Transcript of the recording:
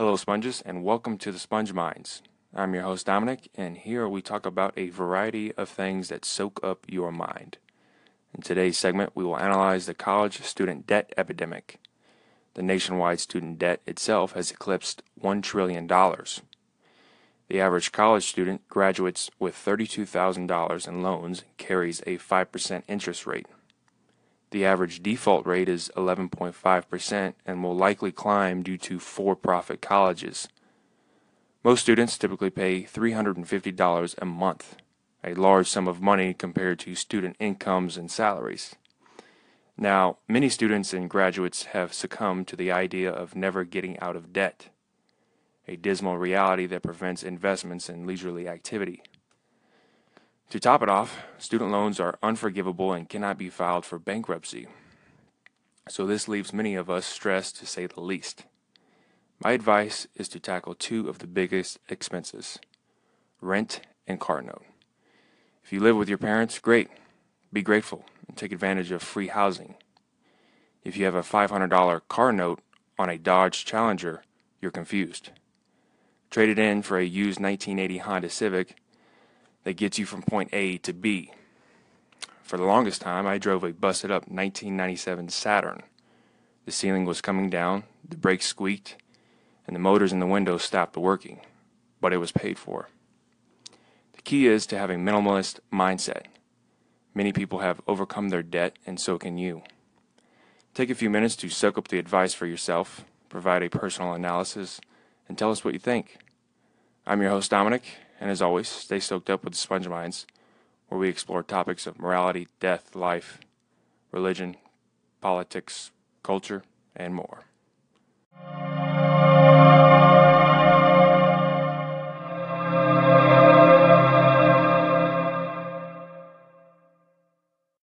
Hello, sponges, and welcome to the Sponge Minds. I'm your host, Dominic, and here we talk about a variety of things that soak up your mind. In today's segment, we will analyze the college student debt epidemic. The nationwide student debt itself has eclipsed $1 trillion. The average college student graduates with $32,000 in loans and carries a 5% interest rate. The average default rate is 11.5% and will likely climb due to for profit colleges. Most students typically pay $350 a month, a large sum of money compared to student incomes and salaries. Now, many students and graduates have succumbed to the idea of never getting out of debt, a dismal reality that prevents investments in leisurely activity. To top it off, student loans are unforgivable and cannot be filed for bankruptcy. So this leaves many of us stressed to say the least. My advice is to tackle two of the biggest expenses rent and car note. If you live with your parents, great. Be grateful and take advantage of free housing. If you have a $500 car note on a Dodge Challenger, you're confused. Trade it in for a used 1980 Honda Civic that gets you from point A to B. For the longest time, I drove a busted up 1997 Saturn. The ceiling was coming down, the brakes squeaked, and the motors in the windows stopped working, but it was paid for. The key is to have a minimalist mindset. Many people have overcome their debt, and so can you. Take a few minutes to soak up the advice for yourself, provide a personal analysis, and tell us what you think. I'm your host, Dominic, and as always, stay soaked up with the Sponge Minds, where we explore topics of morality, death, life, religion, politics, culture, and more.